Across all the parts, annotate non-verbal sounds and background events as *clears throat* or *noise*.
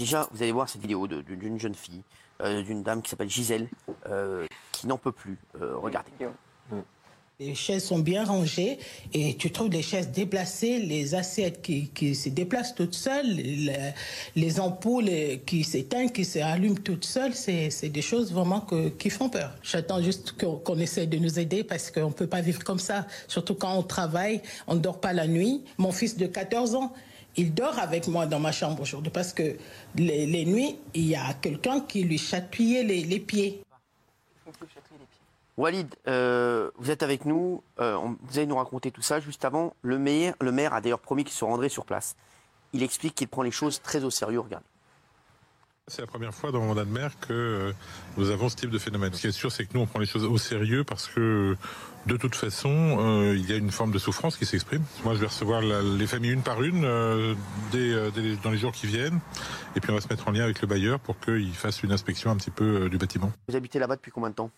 déjà, vous allez voir cette vidéo d'une jeune fille, euh, d'une dame qui s'appelle Gisèle, euh, qui n'en peut plus. Euh, regardez. Les chaises sont bien rangées et tu trouves les chaises déplacées, les assiettes qui, qui se déplacent toutes seules, les, les ampoules qui s'éteignent, qui se rallument toutes seules. C'est des choses vraiment que- qui font peur. J'attends juste qu'on qu'on essaie de nous aider parce qu'on ne peut pas vivre comme ça. Surtout quand on travaille, on ne dort pas la nuit. Mon fils de 14 ans, il dort avec moi dans ma chambre aujourd'hui parce que les, nuits, il y a quelqu'un qui lui chatouillait les, les pieds. Walid, euh, vous êtes avec nous. euh, on- vous allez nous raconter tout ça. Juste avant, le maire, le maire a d'ailleurs promis qu'il se rendrait sur place. Il explique qu'il prend les choses très au sérieux. Regardez. C'est la première fois dans mon mandat de maire que euh, nous avons ce type de phénomène. Ce qui est sûr, c'est que nous, on prend les choses au sérieux parce que, de toute façon, euh, il y a une forme de souffrance qui s'exprime. Moi, je vais recevoir la- les familles une par une euh, dès, dès les- dans les jours qui viennent. Et puis, on va se mettre en lien avec le bailleur pour qu'il fasse une inspection un petit peu euh, du bâtiment. Vous habitez là-bas depuis combien de temps?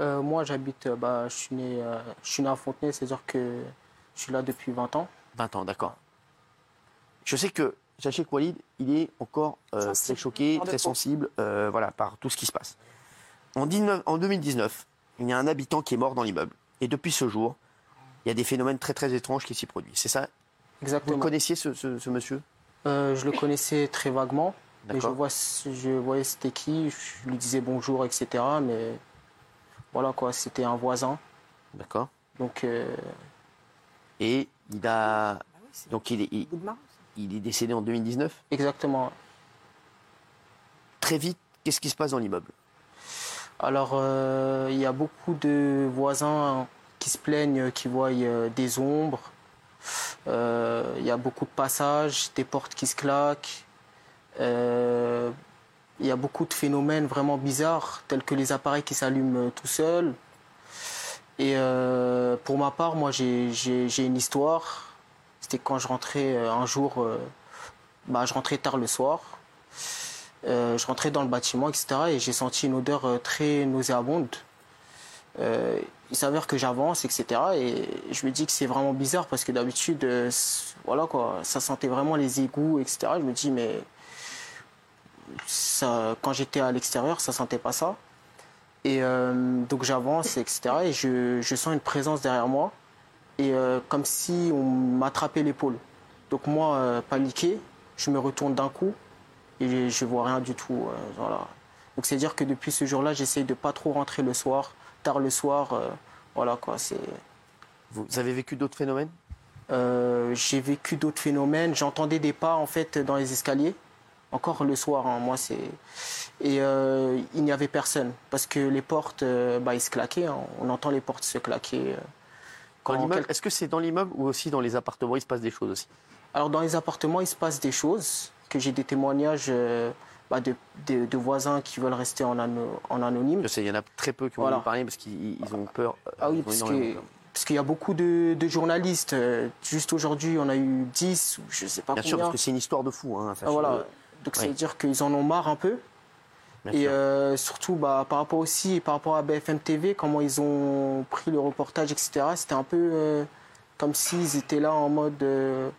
Euh, moi, j'habite, bah, je suis né, euh, je suis né à Fontenay, c'est-à-dire que je suis là depuis 20 ans. 20 ans, d'accord. Je sais que sachez que Walid, il est encore euh, très choqué, très sensible, euh, voilà, par tout ce qui se passe. En, 19 en 2019, il y a un habitant qui est mort dans l'immeuble. Et depuis ce jour, il y a des phénomènes très très étranges qui s'y produisent. C'est ça? Vous Exactement. le connaissiez ce, ce- ce monsieur? Euh, je le connaissais très vaguement, mais je, vois, je voyais c'était qui, je lui disais bonjour, etc. Mais voilà quoi, c'était un voisin. D'accord. Donc, euh, Et il a. Donc il est, il, il est décédé en 2019. exactement. Très vite, qu'est-ce qui se passe dans l'immeuble? Alors, euh, il y a beaucoup de voisins qui se plaignent, qui voient euh, des ombres. Euh, Il y a beaucoup de passages, des portes qui se claquent. Euh, Il y a beaucoup de phénomènes vraiment bizarres, tels que les appareils qui s'allument tout seuls. Et euh, pour ma part, moi, j'ai une histoire. C'était quand je rentrais euh, un jour, euh, bah, je rentrais tard le soir. Euh, je rentrais dans le bâtiment, etc. Et j'ai senti une odeur très nauséabonde. Il s'avère que j'avance, etc. Et je me dis que c'est vraiment bizarre parce que d'habitude, voilà quoi, ça sentait vraiment les égouts, etc. Je me dis, mais ça, quand j'étais à l'extérieur, ça sentait pas ça. Et donc j'avance, etc. Et je, je sens une présence derrière moi. Et euh, comme si on m'attrapait l'épaule. Donc moi, euh, paniqué, je me retourne d'un coup et je vois rien du tout. euh, voilà. Donc c'est dire que depuis ce jour-là, j'essaye de pas trop rentrer le soir, tard le soir. voilà quoi. C'est. Vous avez vécu d'autres phénomènes? J'ai vécu d'autres phénomènes. J'entendais des pas en fait dans les escaliers. Encore le soir, hein, moi c'est. Et il n'y avait personne parce que les portes, bah, ils se claquaient. hein. On entend les portes se claquer. Dans quand l'immeuble, quel- Est-ce que c'est dans l'immeuble ou aussi dans les appartements Il se passe des choses aussi? Alors dans les appartements, il se passe des choses, que j'ai des témoignages euh, bah, de, de- de voisins qui veulent rester en, ano- en anonyme. Je sais, il y en a très peu qui vont Voilà. parler parce qu'ils ils ont peur. euh, Ah oui, parce que qu'il y a beaucoup de, de journalistes. euh, Juste aujourd'hui, on a eu 10 ou je sais pas Bien combien. sûr, parce que c'est une histoire de fou. Hein, Ah, voilà. Donc ça veut dire qu'ils en ont marre un peu. Bien Et euh, surtout bah, par rapport aussi par rapport à BFM TV, comment ils ont pris le reportage, etc. C'était un peu euh, comme s'ils étaient là en mode euh,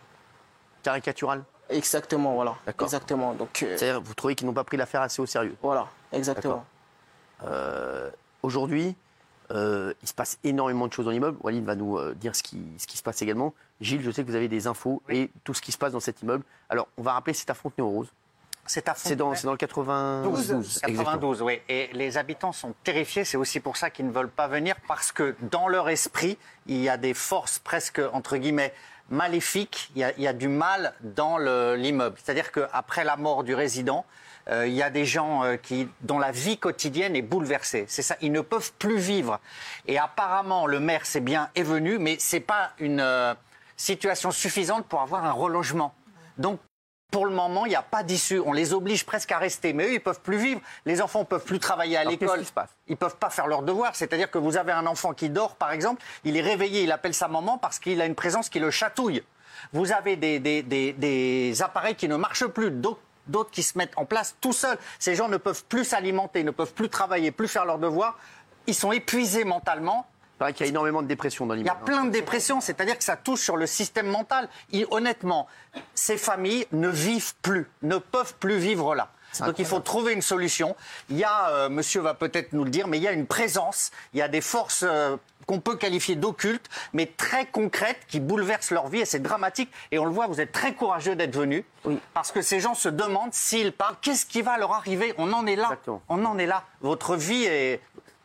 Caricatural. exactement, voilà. D'accord. Exactement. Donc euh, C'est-à-dire, vous trouvez qu'ils n'ont pas pris l'affaire assez au sérieux. voilà, exactement. Euh, Aujourd'hui, euh, il se passe énormément de choses dans l'immeuble. Walid va nous euh, dire ce qui, ce qui se passe également. Gilles, je sais que vous avez des infos et tout ce qui se passe dans cet immeuble. Alors, on va rappeler, c'est à Fontenay-aux-Roses. C'est à C'est dans, dans le 92. 12, exactement. 92, oui. Et les habitants sont terrifiés. C'est aussi pour ça qu'ils ne veulent pas venir, parce que dans leur esprit, il y a des forces presque, entre guillemets, maléfiques. Il y a, il y a du mal dans le- l'immeuble. C'est-à-dire qu'après la mort du résident, euh, il y a des gens euh, qui, dont la vie quotidienne est bouleversée. C'est ça. Ils ne peuvent plus vivre. Et apparemment, le maire, c'est bien, est venu, mais c'est pas une euh, situation suffisante pour avoir un relogement. Donc, pour le moment, il n'y a pas d'issue. On les oblige presque à rester. Mais eux, ils peuvent plus vivre. Les enfants ne peuvent plus travailler à l'école. Ils peuvent pas faire leurs devoirs. C'est-à-dire que vous avez un enfant qui dort, par exemple, il est réveillé, il appelle sa maman parce qu'il a une présence qui le chatouille. Vous avez des, des- des- des appareils qui ne marchent plus, d'autres d'autres qui se mettent en place tout seuls. Ces gens ne peuvent plus s'alimenter, ne peuvent plus travailler, plus faire leurs devoirs. Ils sont épuisés mentalement. Il paraît qu'il y a énormément de dépression dans Il y a hein. plein de dépressions, c'est-à-dire que ça touche sur le système mental. Et honnêtement, ces familles ne vivent plus, ne peuvent plus vivre là. Donc il faut trouver une solution. Il y a, euh, monsieur va peut-être nous le dire, mais il y a une présence, il y a des forces euh, qu'on peut qualifier d'occultes, mais très concrètes, qui bouleversent leur vie et c'est dramatique. Et on le voit, vous êtes très courageux d'être venu, Oui. parce que ces gens se demandent s'ils parlent, qu'est-ce qui va leur arriver? On en est là. Exactement. On en est là. Votre vie est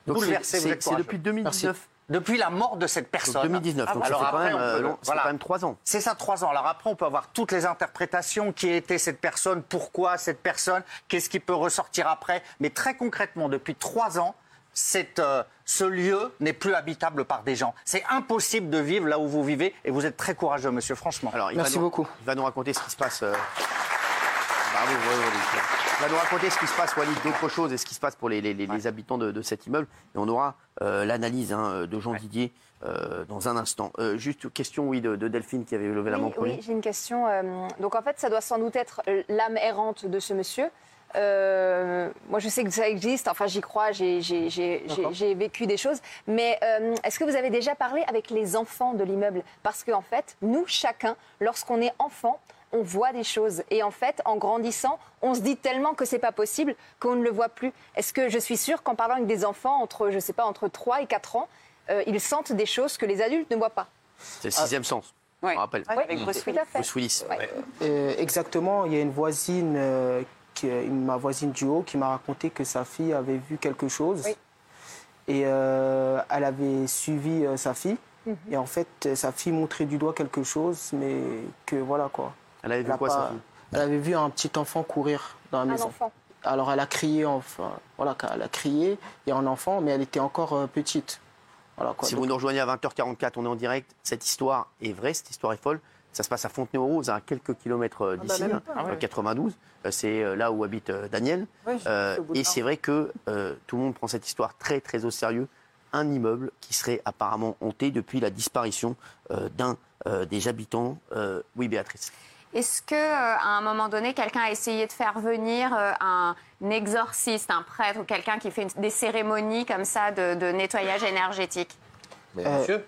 Donc, c'est- bouleversée. vous c'est depuis 2019. Depuis la mort de cette Donc, personne. 2019. Ah, Donc, ça alors fait quand après, même, on euh, peut- long, c'est voilà. quand même trois ans. C'est ça, trois ans. Alors après, on peut avoir toutes les interprétations. Qui était cette personne? Pourquoi cette personne? Qu'est-ce qui peut ressortir après? Mais très concrètement, depuis trois ans, cette, euh, ce lieu n'est plus habitable par des gens. C'est impossible de vivre là où vous vivez et vous êtes très courageux, monsieur, franchement. Alors, il Merci va nous, beaucoup. Il va nous raconter ce qui se passe. euh, Bravo, bravo, Walid. Va nous raconter ce qui se passe, Walid, d'autres choses et ce qui se passe pour les, les- les- les habitants de, de cet immeuble. Et on aura euh, l'analyse hein, de Jean Didier euh, dans un instant. Euh, juste une question, oui, de, de Delphine qui avait levé la main en Oui, j'ai une question. euh, Donc en fait, ça doit sans doute être l'âme errante de ce monsieur. Euh, moi, je sais que ça existe. Enfin, j'y crois. J'ai- vécu des choses. Mais euh, est-ce que vous avez déjà parlé avec les enfants de l'immeuble? Parce qu'en fait, nous, chacun, lorsqu'on est enfant, on voit des choses. Et en fait, en grandissant, on se dit tellement que c'est pas possible qu'on ne le voit plus. Est-ce que je suis sûre qu'en parlant avec des enfants entre, je sais pas, entre 3 et 4 ans, euh, ils sentent des choses que les adultes ne voient pas? C'est le sixième sens. Ouais. On rappelle. Oui, avec Bruce Willis. Ouais. Euh, exactement, il y a une voisine, euh, qui, ma voisine du haut, qui m'a raconté que sa fille avait vu quelque chose. Oui. Et euh, elle avait suivi euh, sa fille. Mhm. Et en fait, euh, sa fille montrait du doigt quelque chose, mais que voilà quoi. Elle avait vu Elle quoi, pas- sa fille? Elle avait vu un petit enfant courir dans la Un maison. enfant. Alors elle a crié, enfin, voilà, elle a crié, il y a un enfant, mais elle était encore euh, petite. Voilà, quoi. Si Donc, vous nous rejoignez à 20h44, on est en direct. Cette histoire est vraie, cette histoire est folle. Ça se passe à Fontenay-aux-Roses, à quelques kilomètres euh, d'ici, hein, dans le 92. Euh, C'est là où habite Daniel. Euh, et c'est vrai que euh, tout le monde prend cette histoire très très au sérieux. Un immeuble qui serait apparemment hanté depuis la disparition euh, d'un euh, des habitants. Euh, oui, Béatrice. Est-ce que euh, à un moment donné, quelqu'un a essayé de faire venir euh, un exorciste, un prêtre ou quelqu'un qui fait une- des cérémonies comme ça de, de nettoyage énergétique? Monsieur?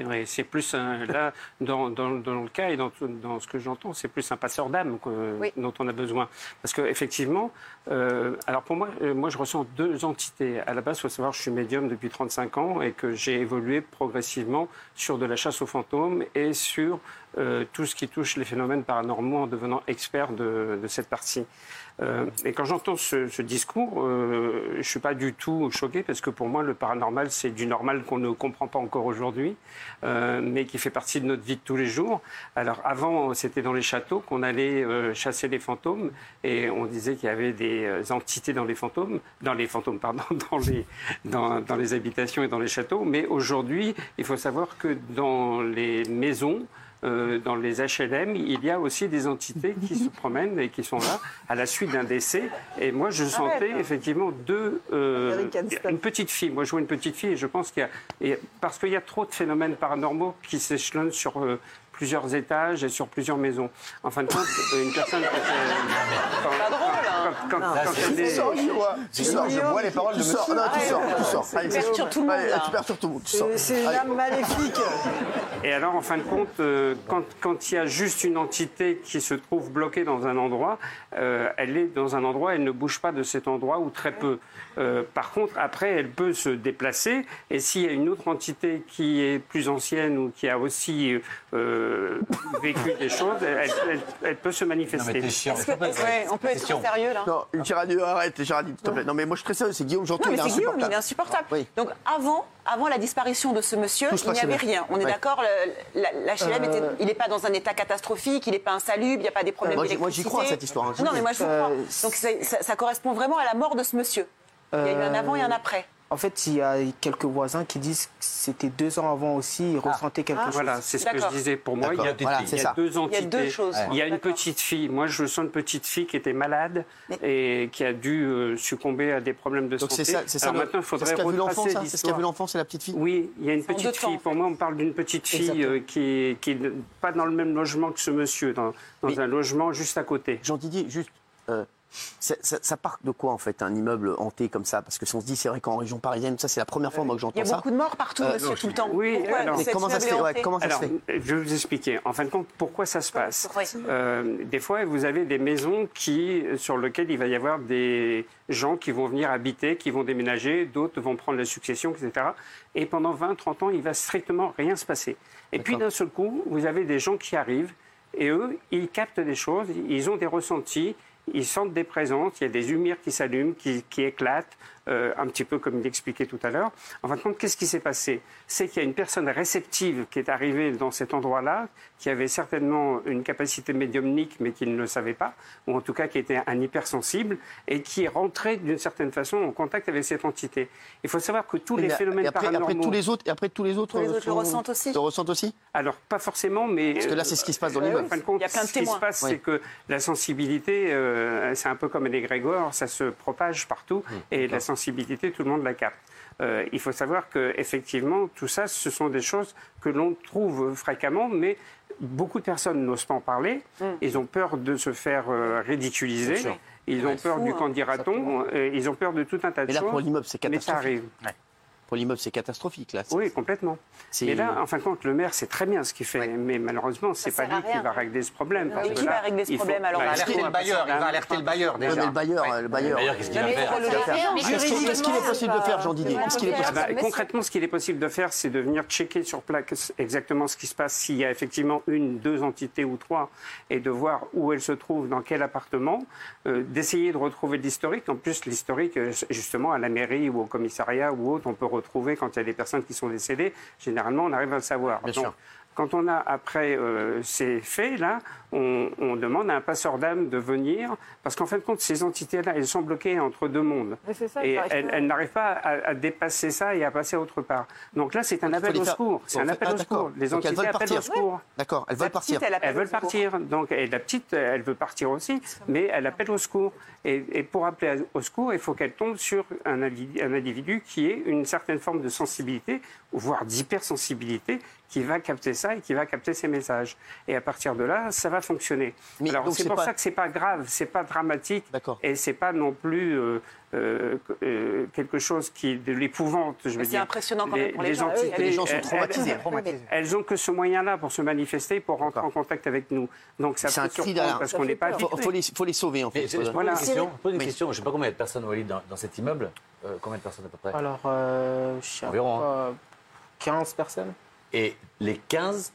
Ouais, C'est plus un- là dans, dans- dans le cas et dans, dans ce que j'entends, c'est plus un passeur d'âme que- Oui. dont on a besoin. Parce que effectivement, euh, alors pour moi, euh, moi je ressens deux entités. À la base, il faut savoir, que je suis médium depuis 35 ans et que j'ai évolué progressivement sur de la chasse aux fantômes et sur euh, tout ce qui touche les phénomènes paranormaux en devenant expert de, de cette partie. Euh, et quand j'entends ce, discours, euh, je suis pas du tout choqué parce que pour moi, le paranormal, c'est du normal qu'on ne comprend pas encore aujourd'hui, euh, mais qui fait partie de notre vie de tous les jours. Alors avant, c'était dans les châteaux qu'on allait euh, chasser les fantômes et on disait qu'il y avait des entités dans les fantômes, dans les fantômes, pardon, *laughs* dans les habitations et dans les châteaux. Mais aujourd'hui, il faut savoir que dans les maisons, euh, dans les HLM, il y a aussi des entités qui se promènent et qui sont là à la suite d'un décès. Et moi, je sentais effectivement deux, euh, une petite fille. Moi, je vois une petite fille et je pense qu'il y a, et parce qu'il y a trop de phénomènes paranormaux qui s'échelonnent sur euh, plusieurs étages et sur plusieurs maisons. En fin de compte, une personne quand elle, drôle, hein. quand- quand- quand elle est- Tu sors, je bois les paroles de monsieur. Non, tu sors, tu sors. Tu perturbes tout le monde. Tu perturbes tout le monde. Tu sors. C'est- une âme maléfique. Et alors, en fin de compte, euh, quand, quand il y a juste une entité qui se trouve bloquée dans un endroit, euh, elle est dans un endroit, elle ne bouge pas de cet endroit ou très peu. Euh, par contre, après, elle peut se déplacer. Et s'il y a une autre entité qui est plus ancienne ou qui a aussi euh, *laughs* vécu des choses, elle, elle- elle peut se manifester. Est-ce que- ouais, on peut être très sérieux là Non, Géraldine, arrête, Géraldine, s'il te plaît. Non, mais moi, je suis très sérieux, c'est Guillaume Janton, Non, mais c'est Guillaume, il insupportable. est insupportable. Oui. Donc avant, avant la disparition de ce monsieur, Tout il n'y avait rien. On est Ouais. d'accord, la, la HLM, était- il n'est pas dans un état catastrophique, il n'est pas insalubre, il n'y a pas des problèmes Moi, j'y- moi, d'électricité. j'y crois à cette histoire, hein, non, mais moi je vous Euh, crois. Donc ça correspond vraiment à la mort de ce monsieur. Il y a eu un avant et un après. En fait, il y a quelques voisins qui disent que c'était deux ans avant aussi, ils ressentaient quelque Ah. chose. Voilà, c'est ce que je disais. Pour moi, il y a, D'accord. Voilà, il y a deux Il y a entités. deux choses. Il y a une petite fille. Moi, je sens une petite fille qui était malade Mais- et qui a dû euh, succomber à des problèmes de Donc, santé. c'est ça, c'est ça. Alors maintenant, il faudrait retracer ça C'est ce qu'a l'histoire. vu l'enfant, c'est la petite fille Oui, il y a une deux petite temps, fille. Pour moi, on parle d'une petite fille euh, qui est, qui est pas dans le même logement que ce monsieur, dans, dans Mais- un logement juste à côté. Jean Didier, juste, euh, ça, ça- ça part de quoi en fait un immeuble hanté comme ça? Parce que si on se dit c'est vrai qu'en région parisienne, ça c'est la première fois moi que Il y j'entends a ça. beaucoup de morts partout, Euh, monsieur, tout le temps. oui, Pourquoi alors- Mais comment ça se fait? Ouais, Comment ça Alors, se fait? je vais vous expliquer. En fin de compte, pourquoi ça se passe? Oui. Euh, Des fois, vous avez des maisons qui, sur lesquelles il va y avoir des gens qui vont venir habiter, qui vont déménager, d'autres vont prendre la succession, etc. Et pendant 20, 30 ans, il va strictement rien se passer. Et puis, d'un seul coup, vous avez des gens qui arrivent et eux, ils captent des choses, ils ont des ressentis, ils sentent des présences, il y a des lumières qui s'allument, qui, qui éclatent, euh, un petit peu comme il expliquait tout à l'heure. En fin de compte, qu'est-ce qui s'est passé? C'est qu'il y a une personne réceptive qui est arrivée dans cet endroit-là, qui avait certainement une capacité médiumnique, mais qui ne le savait pas, ou en tout cas qui était un hypersensible, et qui est rentré d'une certaine façon en contact avec cette entité. Il faut savoir que tous les Mais phénomènes et après, paranormaux... après tous les autres, et après tous les autres, Tous les autres le sont- ressentent aussi Le ressentent aussi? Alors, pas forcément, mais. Parce que là, c'est ce qui se passe dans euh, l'immeuble. En fin de compte, Il y a plein de ce qui se passe, Oui. c'est que la sensibilité, euh, c'est un peu comme un égrégore, ça se propage partout, et la sensibilité, tout le monde la capte. Euh, il faut savoir que effectivement, tout ça, ce sont des choses que l'on trouve fréquemment, mais beaucoup de personnes n'osent pas en parler. Ils ont peur de se faire euh, ridiculiser. Ils ont peur fou, du hein. candidaton. Ils ont peur de tout un tas de Mais là, choses. pour l'immeuble, c'est mais ça catastrophique. arrive. Pour l'immeuble, c'est catastrophique là. Oui, complètement. Mais là, en fin de compte, le maire, c'est très bien ce qu'il fait. Mais malheureusement, c'est pas lui qui va régler ce problème. parce qui va régler ce il faut- problème, alors bah, Il va alerter le bailleur, il va alerter le bailleur Ouais, déjà. mais le bailleur, le bailleur. Qu'est-ce qu'il va faire Qu'est-ce qu'il est- possible de faire, Jean Didier Qu'est-ce qu'il est Ah Ah possible bah, concrètement, ce qu'il est possible de faire, c'est de venir checker sur place exactement ce qui se passe, s'il y a effectivement une, deux entités ou trois, et de voir où elles se trouvent, dans quel appartement, euh, d'essayer de retrouver de l'historique. En plus, l'historique, euh, justement, à la mairie ou au commissariat ou autre, on peut retrouver quand il y a des personnes qui sont décédées. Généralement, on arrive à le savoir. Bien Donc, sûr. Quand on a après euh, ces faits-là, on, on demande à un passeur d'âme de venir, parce qu'en fin de compte, ces entités-là, elles sont bloquées entre deux mondes. Mais c'est ça, et elles, n'arrivent pas à, à dépasser ça et à passer autre part. Donc là, c'est un appel au faire- secours. C'est un fait- appel ah, au d'accord. secours. Les Donc entités veulent appellent partir. au secours. D'accord, elles veulent La partir. petite, elle appelle Elles veulent partir, donc, et la petite, elle veut partir aussi, mais elle appelle au secours. Et, et pour appeler au secours, il faut qu'elle tombe sur un individu, un individu qui ait une certaine forme de sensibilité, voire d'hypersensibilité, qui va capter ça et qui va capter ces messages. Et à partir de là, ça va fonctionner. Mais Alors c'est pour pas- ça que c'est pas grave, c'est pas dramatique, D'accord. et c'est pas non plus euh, euh, euh, quelque chose qui est de l'épouvante. Je veux Mais c'est dire. impressionnant quand même pour les gens. entités, Les gens sont elles- traumatisés. elles- elles ont que ce moyen-là pour se manifester, pour rentrer en contact avec nous. Donc ça C'est peut surprendre parce qu'on n'est pas Il faut, faut les, faut les sauver en fait. Je, pose une question, je pose une Oui. question. Je sais pas combien de personnes Walid, dans, dans cet immeuble. Euh, combien de personnes à peu près? Alors, euh, je sais Environ, pas, 15 personnes. Et les 15,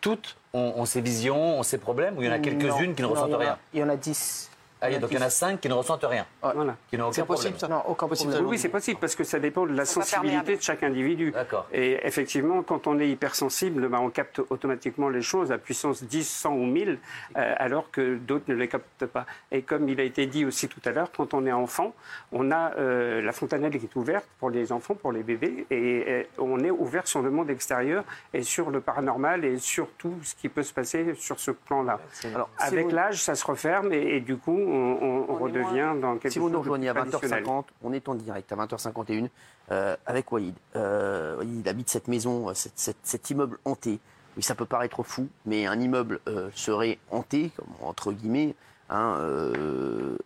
toutes ont, ont ces visions, ont ces problèmes, ou il y en a quelques-unes qui ne Non, ressentent rien? Il y en a 10. Ah, il y a- Donc il y en a 5 qui ne ressentent rien, Voilà. qui n'ont aucun C'est possible problème. ça Non, aucun Possible. Oui, c'est possible parce que ça dépend de la sensibilité de chaque individu. D'accord. Et effectivement, quand on est hypersensible, ben, on capte automatiquement les choses à puissance 10, 100 ou 1000, euh, alors que d'autres ne les captent pas. Et comme il a été dit aussi tout à l'heure, quand on est enfant, on a euh, la fontanelle qui est ouverte pour les enfants, pour les bébés, et, euh, on est ouvert sur le monde extérieur et sur le paranormal et sur tout ce qui peut se passer sur ce plan-là. Alors, si Avec vous- l'âge, ça se referme et, et du coup, on, redevient dans quelque Si vous nous rejoignez à plus traditionnel. 20h50, on est en direct à 20h51 euh, avec Walid. Euh, Walid, il habite cette maison, euh, cette- cette- cet immeuble hanté. Oui, ça peut paraître fou, mais un immeuble euh, serait hanté, comme, entre guillemets. hein,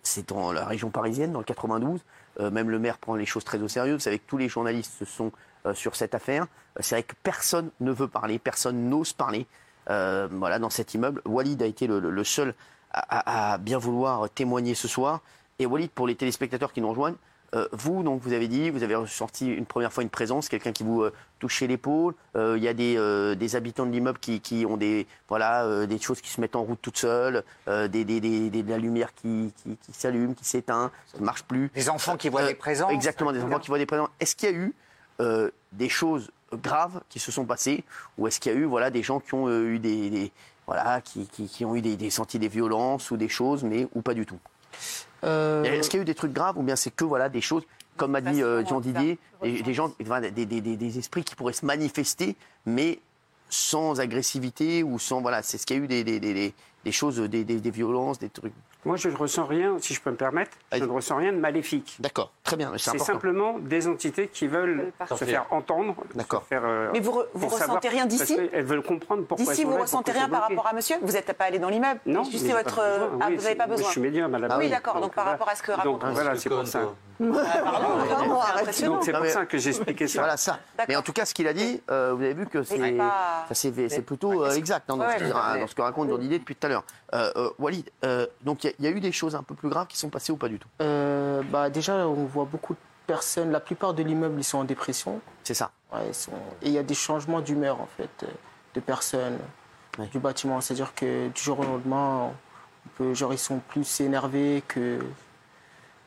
c'est dans la région parisienne, dans le 92. Euh, même le maire prend les choses très au sérieux. Vous savez que tous les journalistes sont euh, sur cette affaire. C'est vrai que personne ne veut parler, personne n'ose parler. voilà, dans cet immeuble. Walid a été le, le- le seul à, bien vouloir témoigner ce soir. Et Walid, pour les téléspectateurs qui nous rejoignent, euh, vous, donc, vous avez dit, vous avez ressenti une première fois une présence, quelqu'un qui vous euh, touchait l'épaule. Euh, Il y a des, euh, des habitants de l'immeuble qui, qui ont des, voilà, des choses qui se mettent en route toutes seules, des, des, de la lumière qui, qui, qui s'allume, qui s'éteint, ça ne marche plus. Des enfants qui voient des présences. Exactement, des enfants qui voient des présences. Est-ce qu'il y a eu des choses graves qui se sont passées ou est-ce qu'il y a eu voilà, des gens qui ont eu des, des- voilà, qui, qui, qui ont eu des, des senti des violences ou des choses, mais ou pas du tout Euh, Est-ce qu'il y a eu des trucs graves ou bien c'est que voilà, des choses, comme a dit euh, Jean Didier, des, des gens, des, des- esprits qui pourraient se manifester, mais sans agressivité ou sans. Voilà, c'est ce qu'il y a eu des, des, des- des- des choses, des, des- des violences, des trucs. Moi, je ne ressens rien, si je peux me permettre, je ne ressens rien de maléfique. D'accord, très bien, c'est simplement des entités qui veulent se faire entendre. D'accord. euh, Mais vous re- vous pour savoir- ressentez rien d'ici qu'elles veulent comprendre pourquoi D'ici, elles vous là, ressentez elles rien par rapport à monsieur Vous n'êtes pas allé dans l'immeuble Non, Juste votre. pas besoin. Ah, Oui, vous n'avez pas besoin Je suis médium à la Ah oui, d'accord. Donc, Donc, par rapport à ce que Donc raconte voilà, c'est pour ça. Donc c'est pour ça que j'ai expliqué ça. Voilà ça. Mais en tout cas, ce qu'il a dit, euh, vous avez vu que c'est plutôt euh, exact hein, dans, ce dans que raconte Jean Didier depuis tout à l'heure. Euh, euh, Walid, euh, donc il y, a- il y a eu des choses un peu plus graves qui sont passées ou pas du tout? Euh, bah, déjà, on voit beaucoup de personnes, la plupart de l'immeuble, ils sont en dépression. C'est ça. Ouais, ils sont- Et il y a des changements d'humeur, en fait, de personnes Ouais. du bâtiment. C'est-à-dire que du jour au lendemain, on peut, genre, ils sont plus énervés que,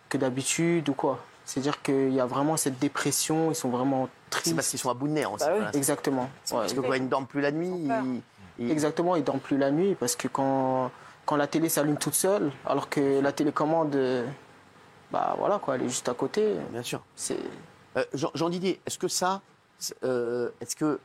que d'habitude ou quoi. C'est-à-dire qu'il y a vraiment cette dépression, ils sont vraiment C'est parce tristes. qu'ils sont à bout de nerfs aussi. Bah oui, voilà. exactement. Ouais. Parce que quand ils ne dorment plus la nuit, ils- Exactement, ils dorment plus la nuit parce que quand, quand la télé s'allume toute seule, alors que la télécommande, euh, bah voilà quoi, elle est juste à côté. bien sûr. C'est Euh, Jean, Jean Didier, est-ce que ça, euh, est-ce que,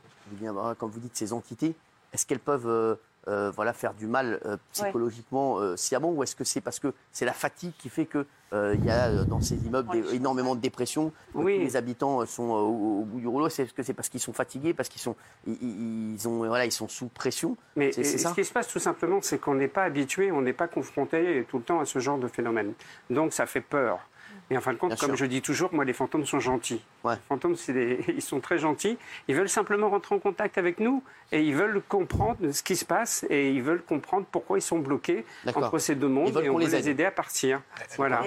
comme vous dites, ces entités, est-ce qu'elles peuvent euh, voilà, faire du mal euh, psychologiquement euh, sciemment ou est-ce que c'est parce que c'est la fatigue qui fait que euh, il y a dans ces immeubles des- énormément de dépression, Oui. les habitants sont euh, au, au bout du rouleau? Est-ce que c'est parce qu'ils sont fatigués, parce qu'ils sont, ils, ils- ils ont, voilà, ils sont sous pression? Mais C'est- c'est et- ça? ce qui se passe tout simplement, c'est qu'on n'est pas habitué, on n'est pas confronté tout le temps à ce genre de phénomène. Donc ça fait peur. Et en fin de compte, Bien comme sûr. je dis toujours, moi, les fantômes sont gentils. Ouais. Les fantômes, c'est des- *laughs* ils sont très gentils. Ils veulent simplement rentrer en contact avec nous et ils veulent comprendre ce qui se passe et ils veulent comprendre pourquoi ils sont bloqués entre ces deux mondes et on les les, aide. aider à partir. Voilà.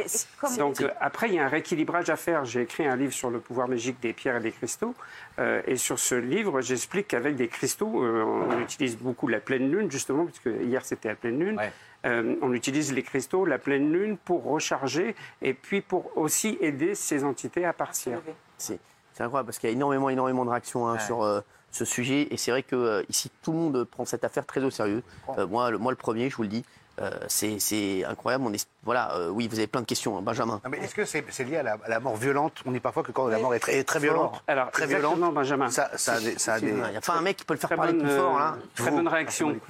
Donc euh, après, il y a un rééquilibrage à faire. J'ai écrit un livre sur le pouvoir magique des pierres et des cristaux. Euh, et sur ce livre, j'explique qu'avec des cristaux, euh, on utilise beaucoup la pleine lune, justement, puisque hier c'était la pleine lune. Ouais. Euh, on utilise les cristaux, la pleine lune, pour recharger et puis pour aussi aider ces entités à partir. C'est c'est incroyable parce qu'il y a énormément, énormément de réactions hein, sur euh, ce sujet. Et c'est vrai que euh, ici, tout le monde prend cette affaire très au sérieux. Euh, moi, le, moi, le premier, je vous le dis. Euh, c'est incroyable. On est, voilà, euh, oui, vous avez plein de questions, hein, Benjamin. Non, est-ce que c'est lié à la, à la mort violente? On dit parfois que quand la mort est très, très violente, Alors, très violente, Benjamin. ça, ça a des, ça a Il n'y a pas un mec qui peut le faire Très parler bonne, plus fort. euh, Là. très bonne réaction. *laughs*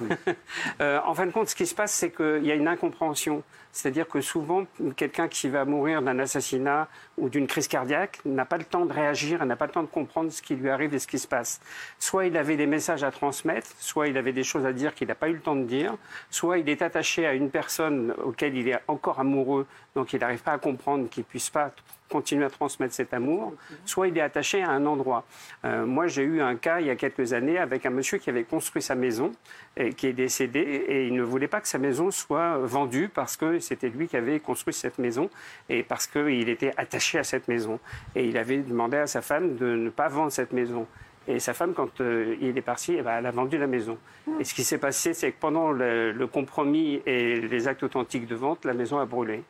Euh, en fin de compte, ce qui se passe, c'est qu'il y a une incompréhension. C'est-à-dire que souvent, quelqu'un qui va mourir d'un assassinat ou d'une crise cardiaque n'a pas le temps de réagir, n'a pas le temps de comprendre ce qui lui arrive et ce qui se passe. Soit il avait des messages à transmettre, soit il avait des choses à dire qu'il n'a pas eu le temps de dire, soit il est attaché à une personne auquel il est encore amoureux, donc il n'arrive pas à comprendre qu'il puisse pas continuer à transmettre cet amour, soit il est attaché à un endroit. Euh, moi, j'ai eu un cas il y a quelques années avec un monsieur qui avait construit sa maison et qui est décédé et il ne voulait pas que sa maison soit vendue parce que c'était lui qui avait construit cette maison et parce qu'il était attaché à cette maison. Et il avait demandé à sa femme de ne pas vendre cette maison. Et sa femme, quand euh, il est parti, eh ben, elle a vendu la maison. Et ce qui s'est passé, c'est que pendant le, le compromis et les actes authentiques de vente, la maison a brûlé.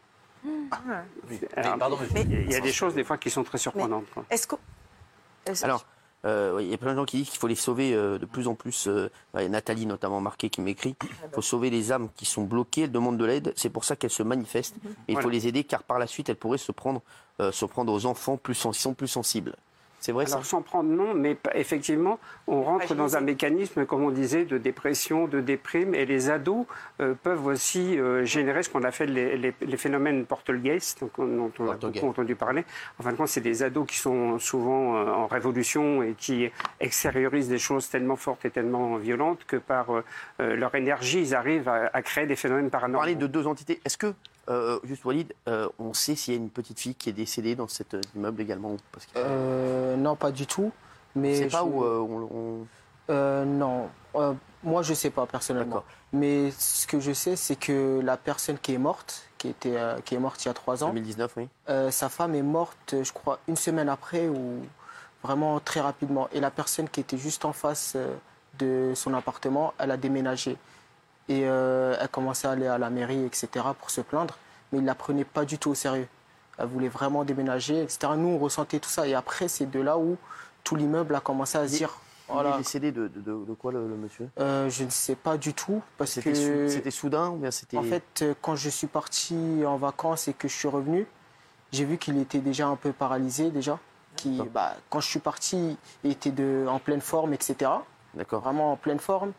Alors, pardon, mais- il y a- il y a des choses des fois qui sont très surprenantes. Est-ce que. Alors, euh, il y a plein de gens qui disent qu'il faut les sauver euh, de plus en plus. euh, Nathalie notamment marqué qui m'écrit. Il faut sauver les âmes qui sont bloquées, elles demandent de l'aide. C'est pour ça qu'elles se manifestent. Et il faut les aider car par la suite elles pourraient se prendre, euh, se prendre aux enfants plus sont plus sensibles. C'est vrai Alors ça sans prendre non, mais effectivement, on rentre dans un mécanisme, comme on disait, de dépression, de déprime, et les ados euh, peuvent aussi euh, générer ce qu'on appelle les, les- les phénomènes poltergeist, donc, dont on a beaucoup entendu parler. En fin de compte, c'est des ados qui sont souvent euh, en révolution et qui extériorisent des choses tellement fortes et tellement violentes que par leur énergie, ils arrivent à, à créer des phénomènes paranormaux. Parler de deux entités. Est-ce que, euh, juste Walid, euh, on sait s'il y a une petite fille qui est décédée dans cet euh, immeuble également Parce que Euh, non, pas du tout. Mais c'est pas je- où euh, on, on- non, moi je sais pas personnellement. Mais ce que je sais, c'est que la personne qui est morte, qui, était, qui est morte il y a trois ans, 2019, oui. sa femme est morte, je crois, une semaine après ou vraiment très rapidement. Et la personne qui était juste en face de son appartement, elle a déménagé. Et euh, elle commençait à aller à la mairie, etc., pour se plaindre. Mais ils la prenaient pas du tout au sérieux. Elle voulait vraiment déménager, etc. Nous, on ressentait tout ça. Et après, c'est de là où tout l'immeuble a commencé à se dire. Il Voilà, est décédé de, de, de- quoi le, le monsieur? Euh, je ne sais pas du tout parce C'était que c'était soudain ou bien c'était en fait euh, quand je suis parti en vacances et que je suis revenu, j'ai vu qu'il était déjà un peu paralysé déjà. Qui, bah, quand je suis parti, il était de, en pleine forme, etc. D'accord. Vraiment en pleine forme.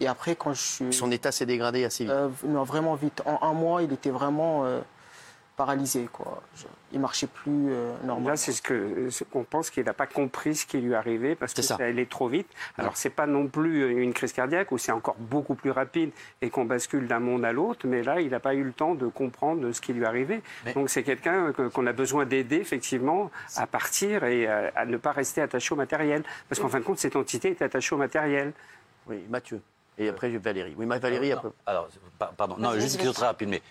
Et après, quand je suis. Son état s'est dégradé assez vite. Euh, non, vraiment vite. En un mois, il était vraiment euh, paralysé. Quoi. Je- il marchait plus euh, normalement. Là, c'est ce que ce qu'on pense qu'il n'a pas compris ce qui lui arrivait parce que ça. ça allait trop vite. Alors, c'est pas non plus une crise cardiaque où c'est encore beaucoup plus rapide et qu'on bascule d'un monde à l'autre, mais là, il n'a pas eu le temps de comprendre ce qui lui arrivait. Mais- Donc, c'est quelqu'un que- qu'on a besoin d'aider effectivement à partir et à, à ne pas rester attaché au matériel, parce qu'en fin de compte, cette entité est attachée au matériel. Oui, Mathieu. Et après, j'ai Valérie. Oui, ma Valérie, Non, après. Alors, pa- pardon, non, juste très rapide, mais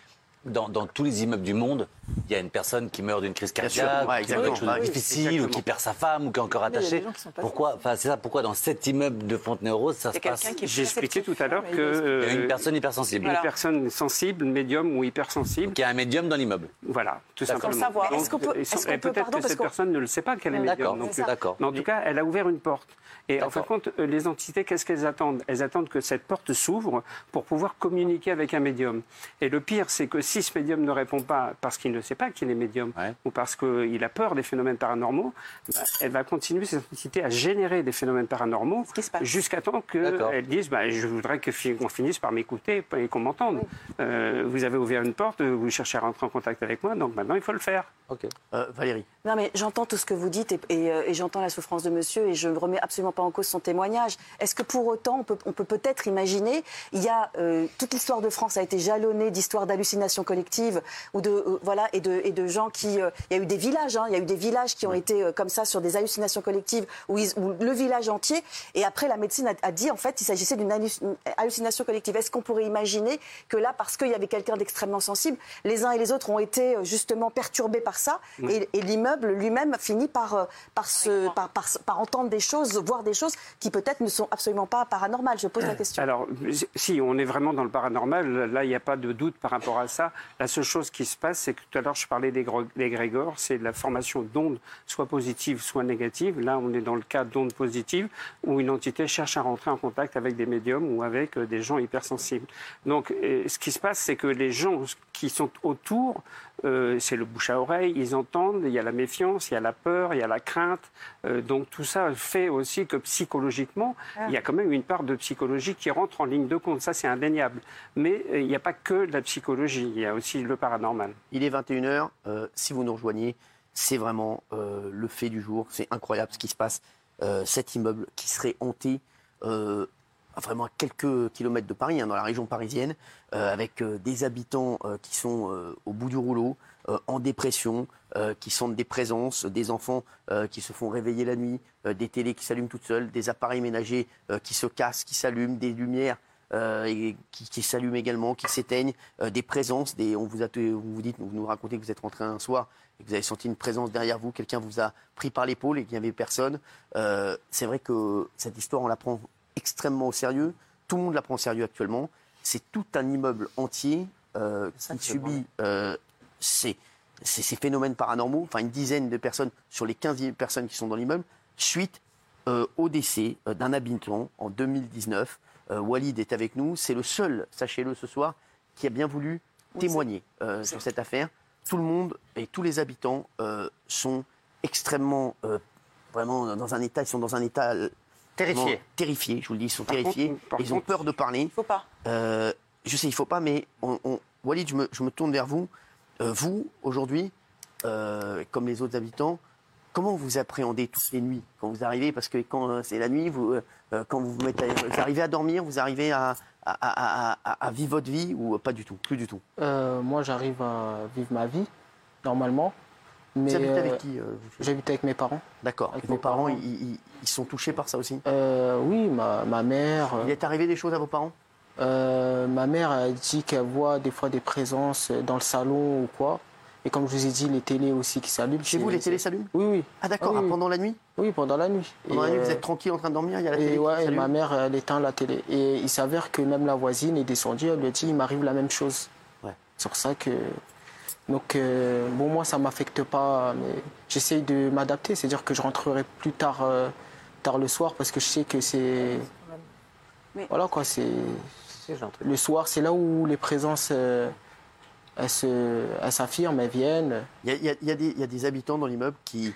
dans, dans tous les immeubles du monde, il y a une personne qui meurt d'une crise cardiaque, ouais, qui a quelque exactement, chose de ouais, difficile, exactement. ou qui perd sa femme, ou qui est encore Mais il y a des attaché. gens qui sont pas Pourquoi, enfin, c'est ça, pourquoi dans cet immeuble de Fontenay-aux-Rose, ça Il y se a passe quelqu'un qui est J'ai expliqué tout à l'heure que Il y a euh, une personne hypersensible. une personne sensible, médium ou hypersensible, Qui a un médium dans l'immeuble. Voilà, tout simplement. Savoir. Est-ce qu'on peut- peut- peut-être que cette qu'on- personne ne le sait pas qu'elle est médium. d'accord. Mais en tout cas, elle a ouvert une porte. Et en fin de compte, les entités, qu'est-ce qu'elles attendent? Elles attendent que cette porte s'ouvre pour pouvoir communiquer avec un médium. Et le pire, c'est que si ce médium ne répond pas parce qu'il ne sait pas qu'il est médium Ouais. ou parce qu'il a peur des phénomènes paranormaux, bah, elle va continuer, cette entité, à générer des phénomènes paranormaux jusqu'à temps qu'elle dise bah, Je voudrais qu'on finisse par m'écouter et qu'on m'entende. Euh, vous avez ouvert une porte, vous cherchez à rentrer en contact avec moi, donc maintenant il faut le faire. Ok. Euh, Valérie. Non, mais j'entends tout ce que vous dites et, et, euh, et j'entends la souffrance de monsieur et je ne remets absolument pas en cause son témoignage. Est-ce que pour autant, on peut on peut peut-être imaginer, il y a euh, toute l'histoire de France a été jalonnée d'histoires d'hallucinations collectives ou de euh, voilà et de et de gens qui, euh, il y a eu des villages, hein, il y a eu des villages qui ont été euh, comme ça sur des hallucinations collectives où, ils- où le village entier et après la médecine a, a dit en fait il s'agissait d'une halluc- une hallucination collective. Est-ce qu'on pourrait imaginer que là parce qu'il y avait quelqu'un d'extrêmement sensible, les uns et les autres ont été justement perturbés par ça et, et l'immeuble lui-même finit par, par, se, par, par, par entendre des choses, voir des choses qui peut-être ne sont absolument pas paranormales. Je pose la *clears throat* question. Alors, si on est vraiment dans le paranormal, là, il n'y a pas de doute par rapport à ça. La seule chose qui se passe, c'est que tout à l'heure, je parlais des des c'est la formation d'ondes, soit positives, soit négatives. Là, on est dans le cas d'ondes positives, où une entité cherche à rentrer en contact avec des médiums ou avec euh, des gens hypersensibles. Donc, euh, ce qui se passe, c'est que les gens qui sont autour, euh, c'est le bouche à oreille, ils entendent, il y a la méfiance, il y a la peur, il y a la crainte. Euh, donc tout ça fait aussi que psychologiquement, il y a quand même une part de psychologie qui rentre en ligne de compte. Ça, c'est indéniable. Mais euh, il n'y a pas que de la psychologie, il y a aussi le paranormal. Il est 21h. euh, si vous nous rejoignez, c'est vraiment euh, le fait du jour. C'est incroyable ce qui se passe. Euh, cet immeuble qui serait hanté euh, vraiment à quelques kilomètres de Paris, hein, dans la région parisienne, euh, avec euh, des habitants euh, qui sont au bout du rouleau, en dépression, qui sentent des présences, des enfants qui se font réveiller la nuit, des télés qui s'allument toutes seules, des appareils ménagers qui se cassent, qui s'allument, des lumières qui, s'allument également, qui s'éteignent, des présences. On vous, a, vous vous dites, vous nous racontez que vous êtes rentré un soir et que vous avez senti une présence derrière vous, quelqu'un vous a pris par l'épaule et qu'il n'y avait personne. C'est vrai que cette histoire, on la prend extrêmement au sérieux. Tout le monde la prend au sérieux actuellement. C'est tout un immeuble entier euh, qui subit euh, ces, ces- ces phénomènes paranormaux, enfin une dizaine de personnes sur les 15 personnes qui sont dans l'immeuble, suite euh, au décès d'un habitant en 2019. Euh, Walid est avec nous. C'est le seul, sachez-le ce soir, qui a bien voulu témoigner sur cette affaire. Tout le monde et tous les habitants sont extrêmement, vraiment dans un état, ils sont dans un état Terrifiés. terrifiés. Je vous le dis, ils sont Par terrifiés. contre- ils ont contre- peur de parler. Il faut pas. Euh, je sais, il faut pas, mais on, on- Walid, je me, je me tourne vers vous. Euh, vous, aujourd'hui, euh, comme les autres habitants, comment vous appréhendez toutes les nuits quand vous arrivez? Parce que quand euh, c'est la nuit, vous, quand vous, vous, mettez- vous arrivez à dormir, vous arrivez à, à- à- à- à- à vivre votre vie ou pas du tout? Plus du tout. Euh, moi, j'arrive à vivre ma vie, normalement. Mais, vous habitez euh, avec qui euh, J'habite avec mes parents. D'accord. vos parents, parents. ils, sont touchés par ça aussi? Euh, oui, ma, ma mère. Il est arrivé des choses à vos parents? Euh, ma mère a dit qu'elle voit des fois des présences dans le salon ou quoi. Et comme je vous ai dit, les télés aussi qui s'allument. Chez vous, les télés s'allument? Oui, oui. Ah d'accord, Ah oui, ah, pendant la nuit? Oui, pendant la nuit. Pendant la nuit, vous êtes tranquille en train de dormir, il y a la télé Et, qui ouais, et ma mère, elle éteint la télé. Et il s'avère que même la voisine est descendue, elle lui a dit, il m'arrive la même chose. Ouais. C'est pour ça que... Donc, euh, bon, moi, ça m'affecte pas, mais j'essaye de m'adapter. C'est-à-dire que je rentrerai plus tard, euh, tard le soir parce que je sais que c'est... Mais- Voilà, quoi, c'est... Le soir, c'est là où les présences, euh, elles se- elles s'affirment, elles viennent. Il y a, il y a- il y a des, il y a des habitants dans l'immeuble qui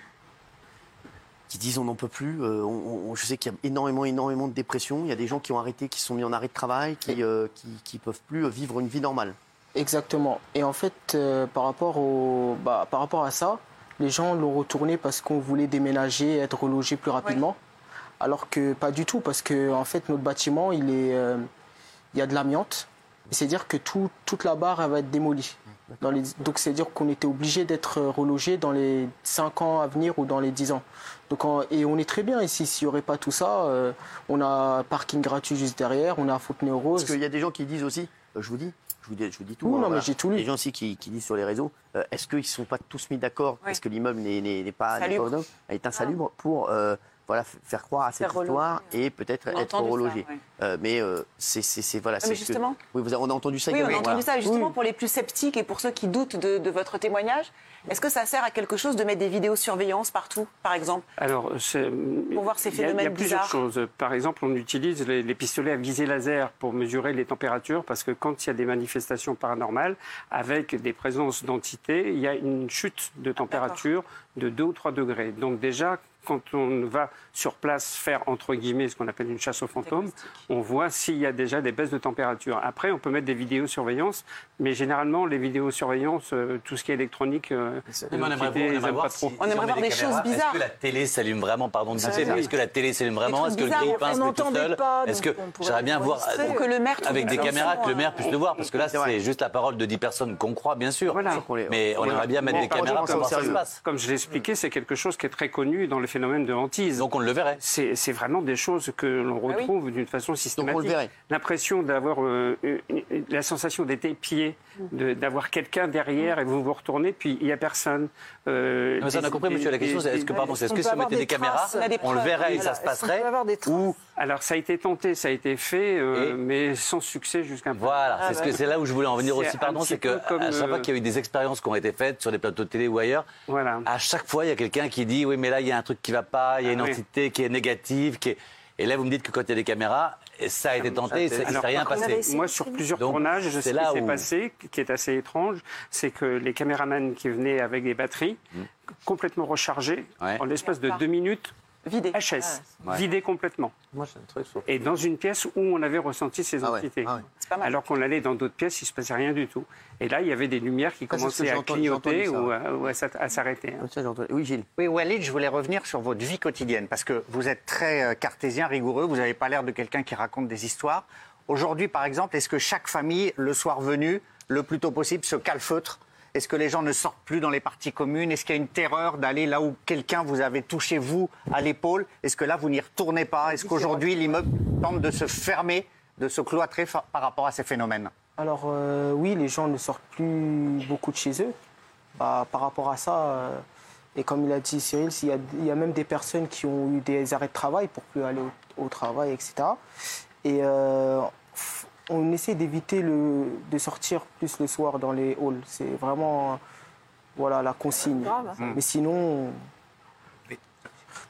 qui disent on n'en peut plus. euh, on- on- je sais qu'il y a énormément, énormément de dépression. Il y a des gens qui ont arrêté, qui sont mis en arrêt de travail, qui, euh, qui, qui peuvent plus vivre une vie normale. Exactement. Et en fait, euh, par, rapport au, bah, par rapport à ça, les gens l'ont retourné parce qu'on voulait déménager, être relogé plus rapidement. Alors que pas du tout, parce que en fait, notre bâtiment, il est, euh, il y a de l'amiante. C'est-à-dire que tout- toute la barre elle va être démolie. Dans les, donc c'est-à-dire qu'on était obligé d'être relogé dans les 5 ans à venir ou dans les 10 ans. Donc, et on est très bien ici. S'il n'y aurait pas tout ça, euh, on a parking gratuit juste derrière, on a Fontenay-aux-Roses. Parce qu'il y a des gens qui disent aussi, euh, je vous dis, je vous dis, je vous dis tout. Hein, non, mais voilà. j'ai tout lu. Les gens aussi qui, qui disent sur les réseaux, euh, est-ce qu'ils ne sont pas tous mis d'accord? Ouais. Est-ce que l'immeuble n'est pas, n'est pas autonome, est insalubre pour euh, voilà, faire croire à cette Faire histoire et peut-être être relogé. ouais. Euh, mais euh, c'est voilà. Ah, c'est mais ce que- justement. oui, vous avez- on a entendu ça Oui, on a entendu voilà. ça. Justement, pour les plus sceptiques et pour ceux qui doutent de, de votre témoignage, est-ce que ça sert à quelque chose de mettre des vidéosurveillance partout, par exemple? Alors, Pour voir ces il y a- Il y phénomènes a plusieurs bizarres. choses. Par exemple, on utilise les, les pistolets à visée laser pour mesurer les températures, parce que quand il y a des manifestations paranormales, avec des présences d'entités, il y a une chute Ah, de température de 2 ou 3 degrés. Donc déjà, quand on va sur place faire, entre guillemets, ce qu'on appelle une chasse aux fantômes, on voit s'il y a déjà des baisses de température. Après, on peut mettre des vidéosurveillance, mais généralement, les vidéosurveillance, euh, tout ce qui est électronique, euh, on aimerait, voir- on ils aimerait aiment pas voir trop. si- On si aimerait voir des choses bizarres. Est-ce que la télé s'allume vraiment? Pardon de mais est-ce que la télé s'allume vraiment? Est-ce que le grille-pain on se met tout n'entendait seul? pas, Est-ce que j'aimerais bien voir. Pour que le maire avec des caméras que le maire hein. puisse le voir? Parce que là, C'est juste la parole de 10 personnes qu'on croit, bien sûr. Mais on aimerait bien mettre des caméras pour voir ce qui se passe. Comme je l'ai expliqué, c'est quelque chose qui est très connu dans les phénomènes de hantise. Donc on le verrait. C'est c'est vraiment des choses que l'on Ah oui. retrouve d'une façon Donc on systématique. le verrait. L'impression d'avoir euh, une- une- la sensation d'être épié, de- d'avoir quelqu'un derrière et vous vous retournez, puis il n'y a personne. Euh, mais ça, on a compris, monsieur. La question, c'est est-ce que, pardon, est-ce que si on mettait des caméras, On a des on le verrait et Voilà. ça se passerait Ou Alors ça a été tenté, ça a été fait, euh, Et- mais sans succès jusqu'à présent. Voilà, Ah c'est là où je voulais en venir C'est aussi, pardon, c'est que comme, à chaque fois qu'il y a eu des expériences qui ont été faites sur des plateaux de télé ou ailleurs, Voilà. à chaque fois il y a quelqu'un qui dit oui mais là il y a un truc qui va pas, il y a une Ah oui. entité qui est négative, qui est... et là vous me dites que quand il y a des caméras, ça a été tenté, et ça- il ne s'est rien passé. Moi, sur plusieurs Donc, tournages, ce c'est qui là s'est où- passé, qui est assez étrange, c'est que les caméramans qui venaient avec des batteries, complètement rechargées, Mm. Ouais. en l'espace de deux minutes, Vidé. HS, Ouais. vidées complètement. Moi j'ai un truc sur- Et dans une pièce où on avait ressenti ces Ah ouais, entités. ah ouais. Pas mal. Alors qu'on allait dans d'autres pièces, il ne se passait rien du tout. Et là, il y avait des lumières qui commençaient à clignoter ça, ou ouais. à, ou à s'arrêter. hein. Oui, Gilles. Oui, Walid, je voulais revenir sur votre vie quotidienne, parce que vous êtes très euh, cartésien, rigoureux, vous n'avez pas l'air de quelqu'un qui raconte des histoires. Aujourd'hui, par exemple, est-ce que chaque famille, le soir venu, le plus tôt possible, se calfeutre Est-ce que les gens ne sortent plus dans les parties communes? Est-ce qu'il y a une terreur d'aller là où quelqu'un vous avait touché, vous, à l'épaule? Est-ce que là, vous n'y retournez pas? Est-ce qu'aujourd'hui, l'immeuble tente de se fermer, de se cloîtrer par rapport à ces phénomènes? Alors euh, oui, les gens ne sortent plus beaucoup de chez eux. Bah, par rapport à ça, euh, et comme il a dit Cyril, il y, a, il y a même des personnes qui ont eu des arrêts de travail pour plus aller au, au travail, etc. Et euh, on essaie d'éviter le- de sortir plus le soir dans les halls. C'est vraiment voilà, la consigne. grave. Mais sinon,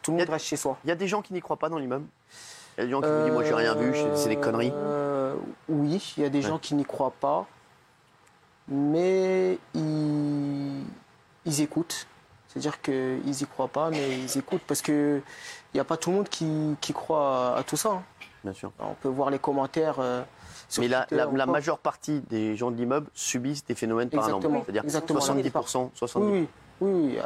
tout le monde reste chez soi. Il y a des gens qui n'y croient pas dans l'immeuble. Il y a des gens qui vous disent moi j'ai rien vu, c'est- des conneries. Euh, oui, il y a des gens qui n'y croient pas, mais ils, ils écoutent. C'est-à-dire qu'ils n'y croient pas, mais ils écoutent parce qu'il n'y a pas tout le monde qui, qui croit à, à tout ça. hein. Bien sûr. On peut voir les commentaires. euh, Mais la, majeure partie des gens de l'immeuble subissent des phénomènes paranormaux. Exactement. C'est-à-dire Exactement. 70%, 70%. Oui, oui, oui. euh,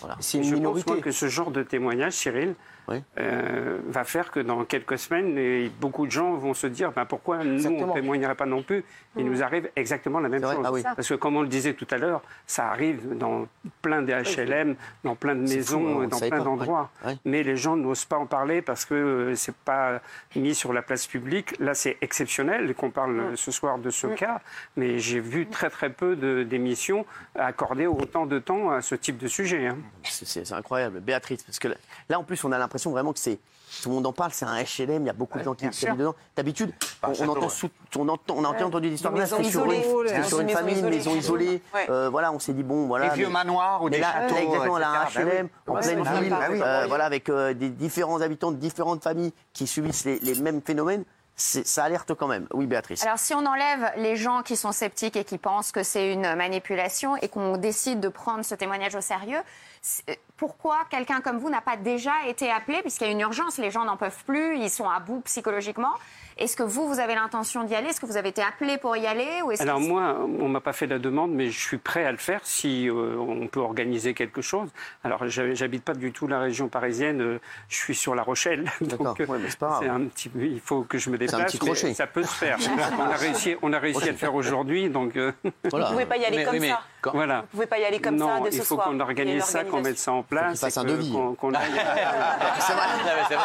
Voilà. C'est une je minorité. pense moi, que ce genre de témoignage, Cyril, Oui. euh, va faire que dans quelques semaines, et beaucoup de gens vont se dire ben, pourquoi nous, on ne témoignerait pas non plus Il nous arrive exactement la même chose. Ah oui. Parce que, comme on le disait tout à l'heure, ça arrive dans plein des HLM, dans plein de maisons, fou, dans plein d'endroits. Ouais. Ouais. Mais les gens n'osent pas en parler parce que euh, c'est pas mis sur la place publique. Là, c'est exceptionnel qu'on parle euh, ce soir de ce cas, mais j'ai vu très très peu d'émissions accorder autant de temps à ce type de sujet. hein. C'est- incroyable. Béatrice, parce que là, là, en plus, on a l'impression vraiment que c'est. Tout le monde en parle, c'est un HLM, il y a beaucoup de gens qui, habitent dedans. D'habitude, on, on entend sous- on, entend, on a entendu des histoires Des là, c'était sur une, sur famille, une isolée. maison isolée. Ouais. Euh, voilà, on s'est dit, bon, voilà. Les vieux mais- manoirs ou des là, châteaux, là, exactement, là, un etc. Bah HLM en pleine ville, bah oui. euh, voilà, avec euh, des différents habitants de différentes familles qui subissent les, les mêmes phénomènes. Ça alerte quand même. Oui, Béatrice. Alors, si on enlève les gens qui sont sceptiques et qui pensent que c'est une manipulation et qu'on décide de prendre ce témoignage au sérieux, c'est- pourquoi quelqu'un comme vous n'a pas déjà été appelé? Puisqu'il y a une urgence, les gens n'en peuvent plus, ils sont à bout psychologiquement. Est-ce que vous, vous avez l'intention d'y aller? Est-ce que vous avez été appelé pour y aller ou Alors que- moi, on m'a pas fait la demande, mais je suis prêt à le faire si euh, on peut organiser quelque chose. Alors j'ha- j'habite pas du tout la région parisienne, euh, je suis sur La Rochelle, *laughs* donc euh, ouais, mais c'est pas grave. c'est un petit, peu- il faut que je me C'est un petit crochet. ça peut se faire. *laughs* on a réussi, on a réussi à le faire aujourd'hui, donc euh, Voilà. Vous pouvez pas y aller Mais- comme mais ça. quand- voilà. Vous pouvez pas y aller comme non, ça dès il ce faut soir. qu'on Il a une organise ça, qu'on mette ça en place, fasse et un que- devis. qu'on qu'on aille. *laughs* C'est vrai. C'est vrai.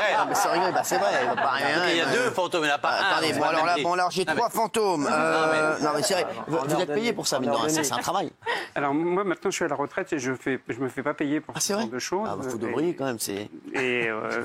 C'est bah, vrai. il y a euh, deux fantômes, il n'y en a pas un. Attendez, bon alors là, bon alors j'ai trois fantômes. Euh, non mais c'est vrai. Vous, vous êtes payé pour ça, mais c'est un travail. Alors moi maintenant je suis à la retraite et je fais, je me fais pas payer pour Ah, ce c'est genre de choses. Ah, bah, vous Et- devriez quand même. C'est. Et euh,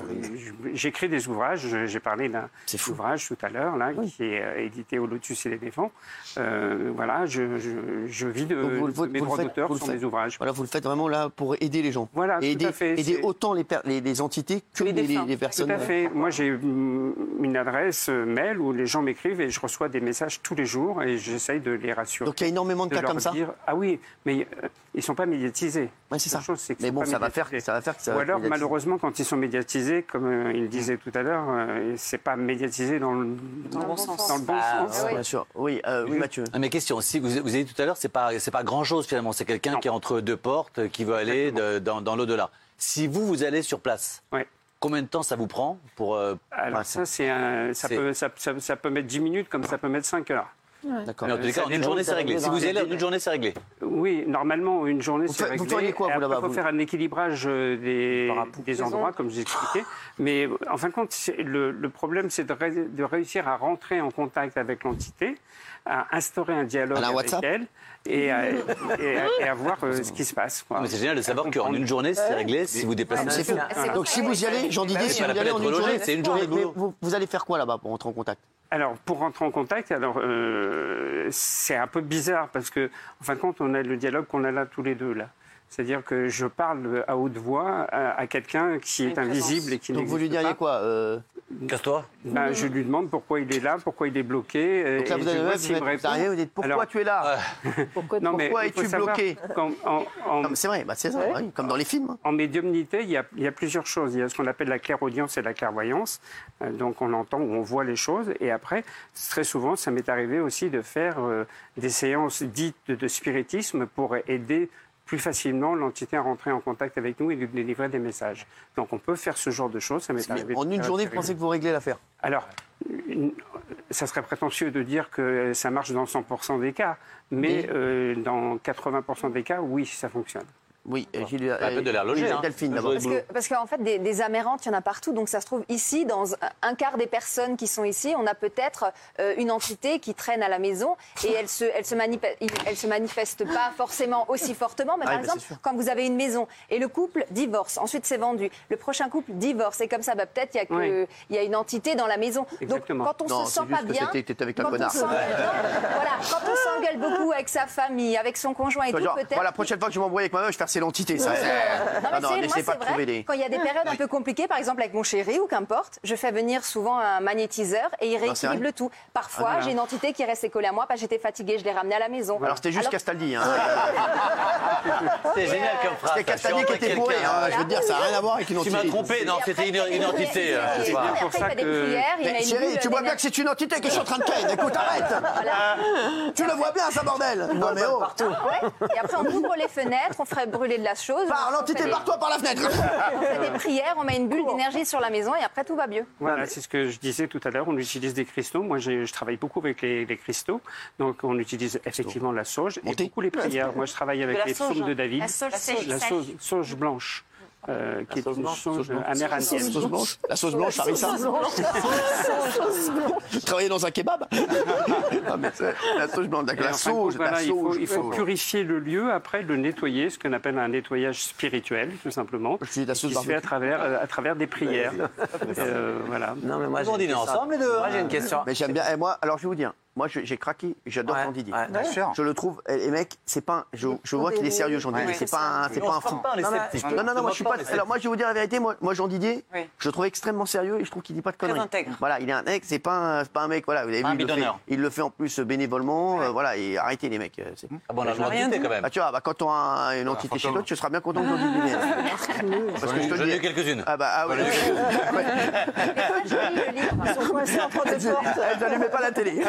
j'écris des ouvrages. J'ai parlé d'un C'est fou. Ouvrage tout à l'heure, là, qui est euh, édité au Lotus et l'éléphant. Euh, voilà, je, je, je vis de, vous mes vous droits d'auteur sur mes ouvrages. Voilà, vous le faites vraiment là pour aider les gens. Voilà, tout et aider, à fait, aider autant les, les, les entités que Les les, les- les Tout personnes. à fait. Moi, j'ai une adresse euh, mail où les gens m'écrivent et je reçois des messages tous les jours et j'essaye de les rassurer. Donc il y a énormément de de cas comme ça. dire, ah oui, mais euh, ils sont pas médiatisés. Ouais, c'est ça. chose, Mais bon, ça va faire, ça va faire que ça Ou alors, malheureusement, quand ils sont médiatisés, comme euh, il disait tout à l'heure, euh, c'est pas médiatisé dans le, Dans le bon sens. dans le bon Ah, sens. Bien sûr. Oui, euh, oui, Mathieu. Ah, mais question, si vous, vous avez dit tout à l'heure, c'est pas, c'est pas grand chose finalement. C'est quelqu'un qui est entre deux portes, euh, qui veut aller de- dans, dans l'au-delà. Si vous, vous allez sur place, Ouais. combien de temps ça vous prend pour. euh, Alors Ouais, ça, c'est un- ça, c'est- peut, ça, ça- ça peut mettre 10 minutes comme ça peut mettre 5 heures. D'accord. mais en tous cas, en une journée, c'est réglé. Si vous allez, en une journée, c'est réglé. Oui, normalement, une journée, Vous c'est fa- vous réglé. feriez quoi, vous, là-bas, Il faut faire un équilibrage euh, des, des endroits, comme je vous expliquais. Mais en fin de compte, le, le problème, c'est de, ré- de réussir à rentrer en contact avec l'entité, à instaurer un dialogue un avec WhatsApp elle et à, et à- et à voir euh, ce qui se passe. quoi. Mais c'est génial de savoir qu'en une journée, c'est réglé si vous déplacez. C'est fou. c'est- Donc si vous y allez, Jean Didier, si pas vous y allez en une journée, logé, c'est une journée de vous, vous allez faire quoi là-bas pour entrer en contact? Alors, pour rentrer en contact, alors euh, c'est un peu bizarre parce que, en fin de compte, on a le dialogue qu'on a là tous les deux là. C'est-à-dire que je parle à haute voix à, à quelqu'un qui est invisible et qui Donc vous lui diriez pas. quoi euh, Casse-toi. Ben, je lui demande pourquoi il est là, pourquoi il est bloqué. Donc là, et vous je allez vois vous êtes- vous arrivez, vous dites pourquoi Alors, tu es là *laughs* Pourquoi non, mais Pourquoi es-tu bloqué C'est vrai, bah, c'est ça, comme dans les films. hein. en médiumnité, il y, a, il y a plusieurs choses. Il y a ce qu'on appelle la clairaudience et la clairvoyance. Euh, donc on entend ou on voit les choses. Et après, très souvent, ça m'est arrivé aussi de faire euh, des séances dites de, de spiritisme pour aider plus facilement l'entité à rentrer en contact avec nous et lui délivrer des messages. Donc on peut faire ce genre de choses. Ça m'est Mais arrivé. en une journée, vous pensez que vous réglez l'affaire? Alors, une- ça serait prétentieux de dire que ça marche dans 100% des cas, mais Mais- euh, dans 80% des cas, oui, ça fonctionne. Oui, euh, Gilles, un peu de l'air logé, hein. Delphine d'abord. Parce que- Parce qu'en fait, des, des amérantes, il y en a partout. Donc ça se trouve ici, dans un- quart des personnes qui sont ici, on a peut-être euh, une entité qui traîne à la maison et elle se, elle se, manipe- il- elle se manifeste pas forcément aussi fortement. Mais Ah par oui, bah, exemple, quand vous avez une maison et le couple divorce, ensuite c'est vendu, le prochain couple divorce et comme ça, bah, peut-être il y a que Oui. il y a une entité dans la maison. Exactement. Donc quand on Non, se sent pas bien, avec un quand on voilà, quand on s'engueule beaucoup avec sa famille, avec son conjoint et tout, peut-être. voilà, la prochaine fois que je m'embrouille avec ma meuf, je vais faire c'est l'entité. Ça, c'est- Non, Ah non, c'est- moi, n'essayez pas c'est de trouver des. Quand il y a des périodes un peu compliquées, par exemple avec mon chéri ou qu'importe, je fais venir souvent un magnétiseur et il c'est rééquilibre le tout. Parfois, Ah, j'ai une entité qui est restée collée à moi parce que j'étais fatiguée, je l'ai ramenée à la maison. Alors c'était juste Castaldi. Hein. *laughs* C'est génial comme phrase. C'était. Castaldi qui était bourré. hein. Je veux dire, ça n'a rien à voir avec une Tu entité. m'as trompé, non, c'était une, entité. et- euh, pour ça il fait des que- chérie, tu vois bien que c'est une entité que je suis en train de ken. Écoute, arrête. Tu le vois bien, ça bordel. Non mais oh. Et après, on ouvre les fenêtres, on ferait brûler de la chose. Par on l'entité, fait des- barre-toi par la fenêtre. *laughs* On fait des prières, on met une bulle d'énergie sur la maison et après tout va mieux. Voilà, c'est ce que je disais tout à l'heure. On utilise des cristaux. Moi, j'ai- je travaille beaucoup avec les, les cristaux. Donc, on utilise effectivement la sauge et Montée. beaucoup les prières. Moi, je travaille avec les psaumes de hein. David. La sauge sèche. La sauge, sauge blanche, euh, qui est une sauge amérindienne. Sauce blanche. La sauce blanche, Harissa. Je *laughs* travaillais dans un kebab. *laughs* Ah, mais c'est la sauce blanche, d'accord. La compte, sauge, la voilà, il faut, il faut purifier le lieu, après le nettoyer, ce qu'on appelle un nettoyage spirituel, tout simplement, de la sauce qui se fait à travers, euh, à travers des prières. Euh, voilà. Non, mais moi, question. ensemble, les deux Moi, j'ai une question. Mais j'aime bien. Et moi, alors je vais vous dire, moi j'ai craqué, j'adore Ouais, Jean Didier. ouais. Bien sûr. Je le trouve, et, mec, c'est pas, un- je, je vois qu'il est sérieux Jean Didier, Ouais. c'est pas, un- c'est on pas un fou. non, non, non, On moi je suis pas. Alors moi je vais vous dire la vérité, moi, moi Jean Didier, Oui. je le trouve extrêmement sérieux et je trouve qu'il dit pas de conneries. intègre. Voilà, il est un mec, c'est pas, un- c'est pas un mec, voilà, vous avez vu, il le, fait, il le fait en plus bénévolement, euh, voilà, et arrêtez les mecs. euh, Ah bon, on a de rien quand même. Bah tu vois, bah, quand tu auras une entité chez toi, tu seras bien content que Jean Didier. Parce que je te le J'en ai dis. eu quelques-unes. Ah bah ah oui. *laughs* Elle n'allumait pas la télé.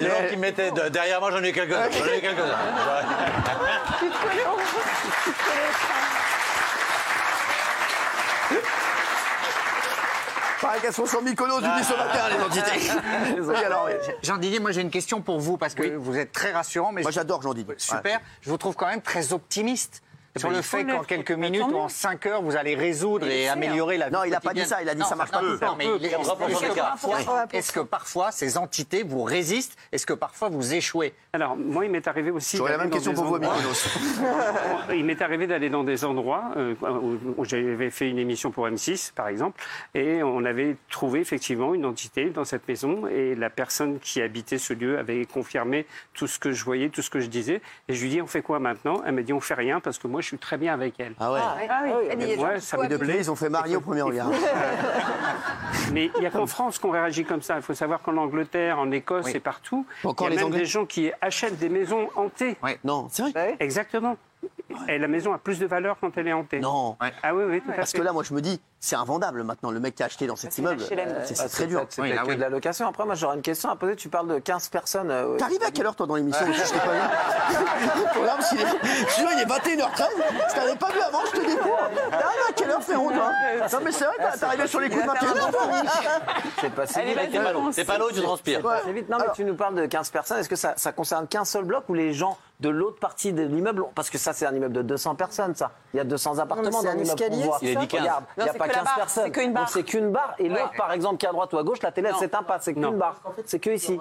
Les gens qui me mettaient de- derrière moi, j'en ai eu quelques-uns. J'en ai quelques-uns. *laughs* Pareil qu'elles sont sur Mykonos, du dis ce matin, les entités. *laughs* Oui, alors, oui. Jean Didier, moi j'ai une question pour vous parce que vous êtes très rassurant, mais Moi j'adore Jean Didier. super. Je vous trouve quand même très optimiste sur ben, le il faut fait qu'en quelques Tant minutes ou en 5 heures, vous allez résoudre et améliorer la vie Non, il a pas dit ça, il a dit ça marche pas tout le temps. est-ce que parfois- ces entités vous résistent? Est-ce que parfois vous échouez? Alors, moi, il m'est arrivé aussi. J'aurais la même question pour vous Mykonos. *laughs* Il m'est arrivé d'aller dans des endroits euh, où, où j'avais fait une émission pour M6, par exemple, et on avait trouvé effectivement une entité dans cette maison, et la personne qui habitait ce lieu avait confirmé tout ce que je voyais, tout ce que je disais. Et je lui dis, on fait quoi maintenant? Elle m'a dit, on fait rien parce que moi, je suis très bien avec elle. Ah ouais. Ah oui, il y a des gens Ouais, qui ça me De blé, ils ont fait marier au premier regard. Mais il n'y a qu'en France qu'on réagit comme ça. Il faut savoir qu'en Angleterre, en Écosse Oui. et partout, il y a les même Anglais des gens qui achètent des maisons hantées. Non, c'est vrai Exactement. Et la maison a plus de valeur quand elle est hantée. Non. Ah oui, oui, tout à Parce fait. que là, moi, je me dis, c'est invendable maintenant. Le mec qui a acheté dans cet immeuble, euh, c'est c'est très dur. C'était Oui, que oui. de la location. Après, moi, j'aurais une question à poser. Tu parles de 15 personnes. euh, T'es arrivé à quelle heure, toi, dans l'émission Je t'ai pas vu. Suis sûr, il est 21h13. Je t'avais pas vu avant, je te dis. T'es arrivé à quelle heure, frérot, toi Non, mais c'est vrai, t'es arrivé sur les coups de 21h. C'est pas l'eau, t'es pas l'eau, tu transpires. C'est vite. Non, mais tu nous parles de 15 personnes. Est-ce que ça, concerne qu'un seul bloc ou les gens de l'autre partie de l'immeuble? Parce que ça, c'est un immeuble de 200 personnes, ça. Il y a 200 appartements c'est dans l'immeuble. qu'on escalier, voit. Il a dit 15. Regarde, il n'y Non, a c'est pas que la 15 barre, personnes. c'est qu'une barre. c'est qu'une barre. Et l'autre, par exemple, qui est à droite ou à gauche, la télé, elle s'éteint pas. C'est qu'une barre. C'est que ici.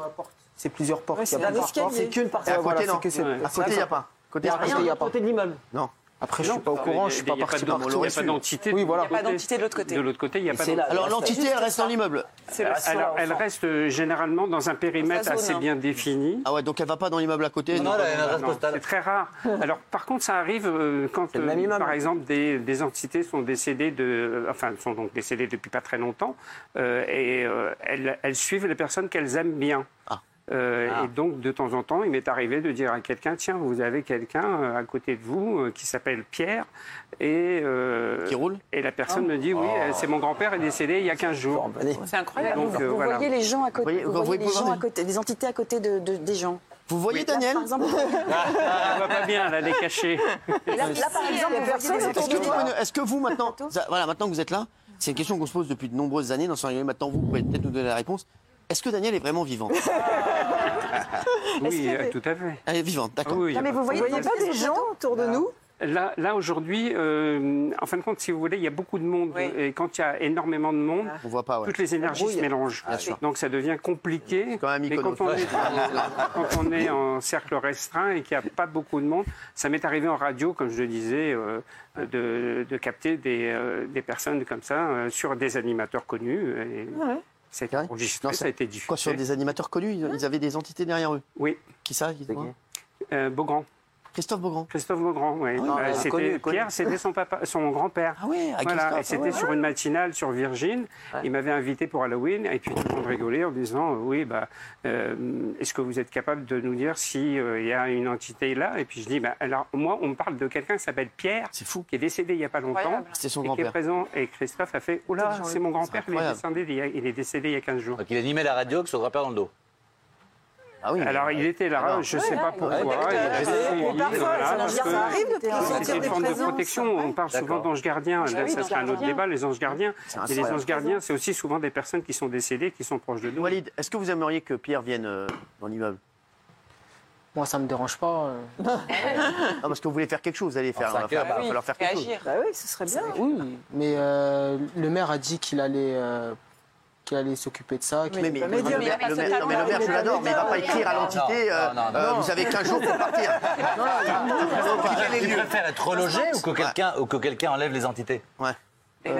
C'est plusieurs portes. C'est un plusieurs escalier. portes. C'est qu'une partie. À voilà, côté, c'est non. que c'est- Ouais. À côté, il n'y a pas. Il Côté, n'y a pas côté de l'immeuble. Non. Après, je suis pas au courant, je suis pas parti de- par Il n'y a pas d'entité. Oui, voilà. Il n'y a pas d'entité de l'autre côté. De l'autre côté, il n'y a Et pas c'est d'entité. là- Alors, l'entité, elle reste dans l'immeuble. Alors, elle reste euh, généralement dans un périmètre assez hein. bien défini. Ah ouais, donc elle va pas dans l'immeuble à côté. Non, Non. C'est très rare. *laughs* Alors, par contre, ça arrive euh, quand, euh, par exemple, des, des entités sont décédées de, enfin, sont donc décédées depuis pas très longtemps, euh, et euh, elles, elles suivent les personnes qu'elles aiment bien. Ah. Euh, Ah. Et donc, de temps en temps, il m'est arrivé de dire à quelqu'un Tiens, vous avez quelqu'un euh, à côté de vous euh, qui s'appelle Pierre. Et, euh, Qui roule et la personne me dit Oui, euh, c'est mon grand-père est décédé il y a 15 jours. C'est incroyable. Donc, euh, Vous voilà. voyez les gens à côté, voyez- vous vous voyez les gens à côté, les entités à côté de, de- des gens. Vous voyez Là, Daniel exemple, vous voyez- Elle va *laughs* pas bien, elle est cachée. Et là, là, par exemple, Est-ce que, de que vous maintenant, ça- voilà, maintenant que vous êtes là, c'est une question qu'on se pose depuis de nombreuses années dans ce Maintenant, vous pouvez peut-être nous donner la réponse. Est-ce que Daniel est vraiment vivant? *laughs* *laughs* Oui, euh, tout à fait. Elle est vivante, Ah d'accord. oui, Non, mais vous voyez, voyez pas des gens autour de nous Là, là aujourd'hui, euh, en fin de compte, si vous voulez, il y a beaucoup de monde. Oui. Et quand il y a énormément de monde, On voit pas, ouais. toutes les énergies se mélangent. Bien sûr. Donc ça devient compliqué. Quand Mais on, est, quand on est en cercle restreint et qu'il n'y a pas beaucoup de monde, ça m'est arrivé en radio, comme je le disais, euh, de, de capter des, euh, des personnes comme ça euh, sur des animateurs connus. Et ça enregistré, Non, ça a été diffusé. Quoi, sur des animateurs connus ils, ils avaient des entités derrière eux Oui, Qui ça euh, Beaugrand. Christophe Beaugrand. Christophe Beaugrand, oui. Ah, Euh, c'était- connu, connu. Pierre, c'était son, papa, son grand-père. Ah ouais, à Voilà, et Christophe. c'était sur une matinale sur Virgin. Il m'avait invité pour Halloween et puis tout le monde rigolait en disant euh, oui bah euh, est-ce que vous êtes capable de nous dire si il y a une entité là? Et puis je dis bah alors moi on me parle de quelqu'un qui s'appelle Pierre C'est fou. qui est décédé il y a pas longtemps. C'était son et qui est grand-père. présent et Christophe a fait oh là c'est mon grand-père il est décédé il y a- il est décédé il y a 15 jours. Donc il animait la radio avec son grand-père dans le dos. Ah oui. Alors il était là, Alors, je sais pas pourquoi. C'était une forme de protection. On parle souvent d'anges gardiens. Là, oui, ça serait un autre débat. Les anges gardiens. C'est Et les anges gardiens, c'est aussi souvent des personnes qui sont décédées, qui sont proches de nous. Walid, est-ce que vous aimeriez que Pierre vienne euh, dans l'immeuble? Moi, ça me dérange pas. euh. *laughs* Non, parce que vous voulez faire quelque chose, vous allez faire. va va Ah oui, falloir faire quelque chose. Bah oui, ce serait bien. Oui, mais euh, le maire a dit qu'il allait, euh, qu'il allait s'occuper de ça. qu'il- Mais, mais, pas le maire- il maire- pas non, mais le maire, il je pas l'adore, mais il va pas écrire à l'entité. euh, euh. Vous avez 15 jours pour partir. Tu préfères être relogé ou que quelqu'un ou que quelqu'un enlève les entités Ouais.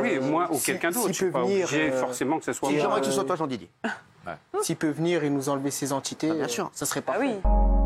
Oui, moi ou si- quelqu'un d'autre. s'il Je suis pas venir, obligé euh, forcément que ce soit Si moi. j'aimerais que ce soit toi, Jean Didier. S'il peut venir et nous enlever ces entités, Ah, bien sûr. ça serait Ah parfait. oui.